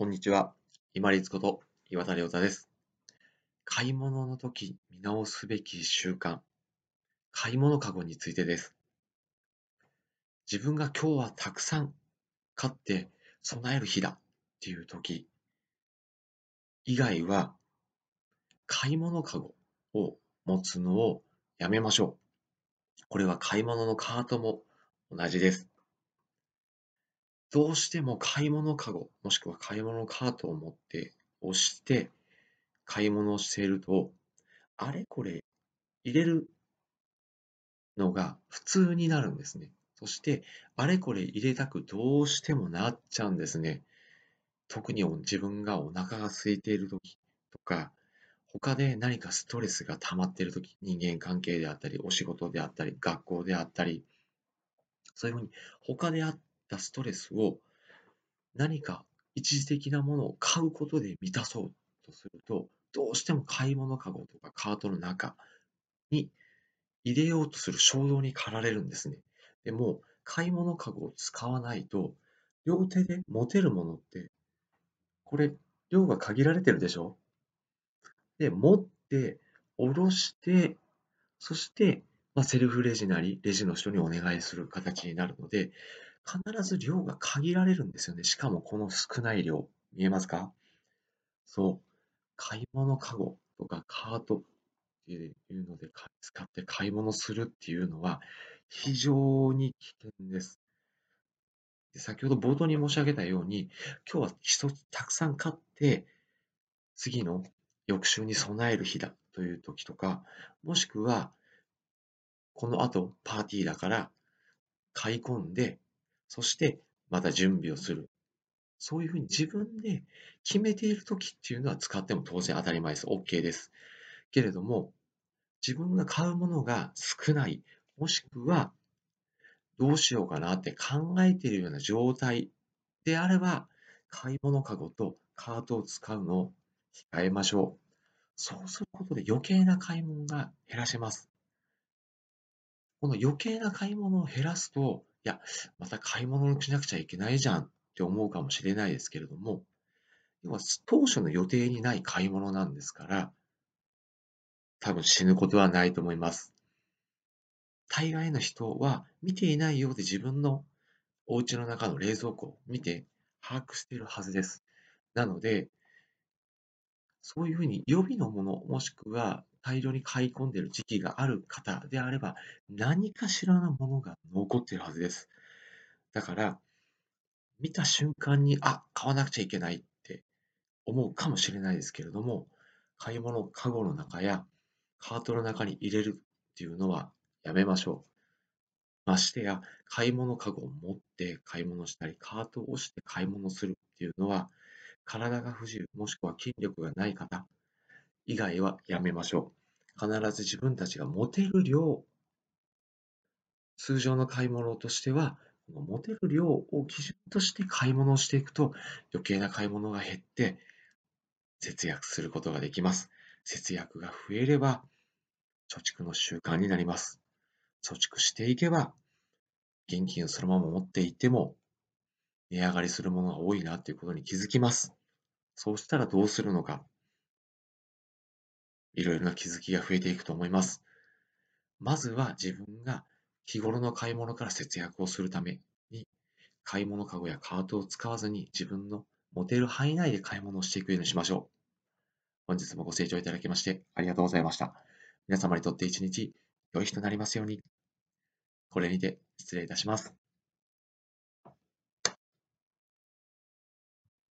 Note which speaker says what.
Speaker 1: こんにちは。今立こと岩田亮太です。買い物の時見直すべき習慣。買い物かごについてです。自分が今日はたくさん買って備える日だっていう時以外は買い物かごを持つのをやめましょう。これは買い物のカートも同じです。どうしても買い物かご、もしくは買い物カートを持って押して買い物をしていると、あれこれ入れるのが普通になるんですね。そして、あれこれ入れたくどうしてもなっちゃうんですね。特に自分がお腹が空いている時とか、他で何かストレスが溜まっている時、人間関係であったり、お仕事であったり、学校であったり、そういうふうに他であったストレスを何か一時的なものを買うことで満たそうとすると、どうしても買い物かごとかカートの中に入れようとする衝動に駆られるんですね。でも、買い物かごを使わないと、両手で持てるものって、これ、量が限られてるでしょ？で、持って、下ろして、そして、まあ、セルフレジなり、レジの人にお願いする形になるので、必ず量が限られるんですよね。しかもこの少ない量。見えますか？そう。買い物かごとかカートっていうので使って買い物するっていうのは非常に危険です。で先ほど冒頭に申し上げたように、今日は一つたくさん買って、次の翌週に備える日だという時とか、もしくは、この後パーティーだから買い込んでそしてまた準備をする。そういうふうに自分で決めているときっていうのは使っても当然当たり前です。OK です。けれども、自分が買うものが少ない、もしくはどうしようかなって考えているような状態であれば、買い物かごとカートを使うのを控えましょう。そうすることで余計な買い物が減らせます。この余計な買い物を減らすと、いや、また買い物しなくちゃいけないじゃんって思うかもしれないですけれども、要は当初の予定にない買い物なんですから、多分死ぬことはないと思います。大概の人は見ていないようで自分のお家の中の冷蔵庫を見て把握しているはずです。なので、そういうふうに予備のもの、もしくは大量に買い込んでいる時期がある方であれば、何かしらのものが残っているはずです。だから、見た瞬間に、あ、買わなくちゃいけないって思うかもしれないですけれども、買い物かごの中やカートの中に入れるっていうのはやめましょう。ましてや、買い物かごを持って買い物したり、カートを押して買い物するっていうのは、体が不自由、もしくは筋力がない方以外はやめましょう。必ず自分たちが持てる量、通常の買い物としては、持てる量を基準として買い物をしていくと、余計な買い物が減って、節約することができます。節約が増えれば、貯蓄の習慣になります。貯蓄していけば、現金をそのまま持っていても、値上がりするものが多いなということに気づきます。そうしたらどうするのか。いろいろな気づきが増えていくと思います。まずは自分が日頃の買い物から節約をするために、買い物かごやカートを使わずに自分の持てる範囲内で買い物をしていくようにしましょう。本日もご清聴いただきましてありがとうございました。皆様にとって一日良い日となりますように。これにて失礼いたします。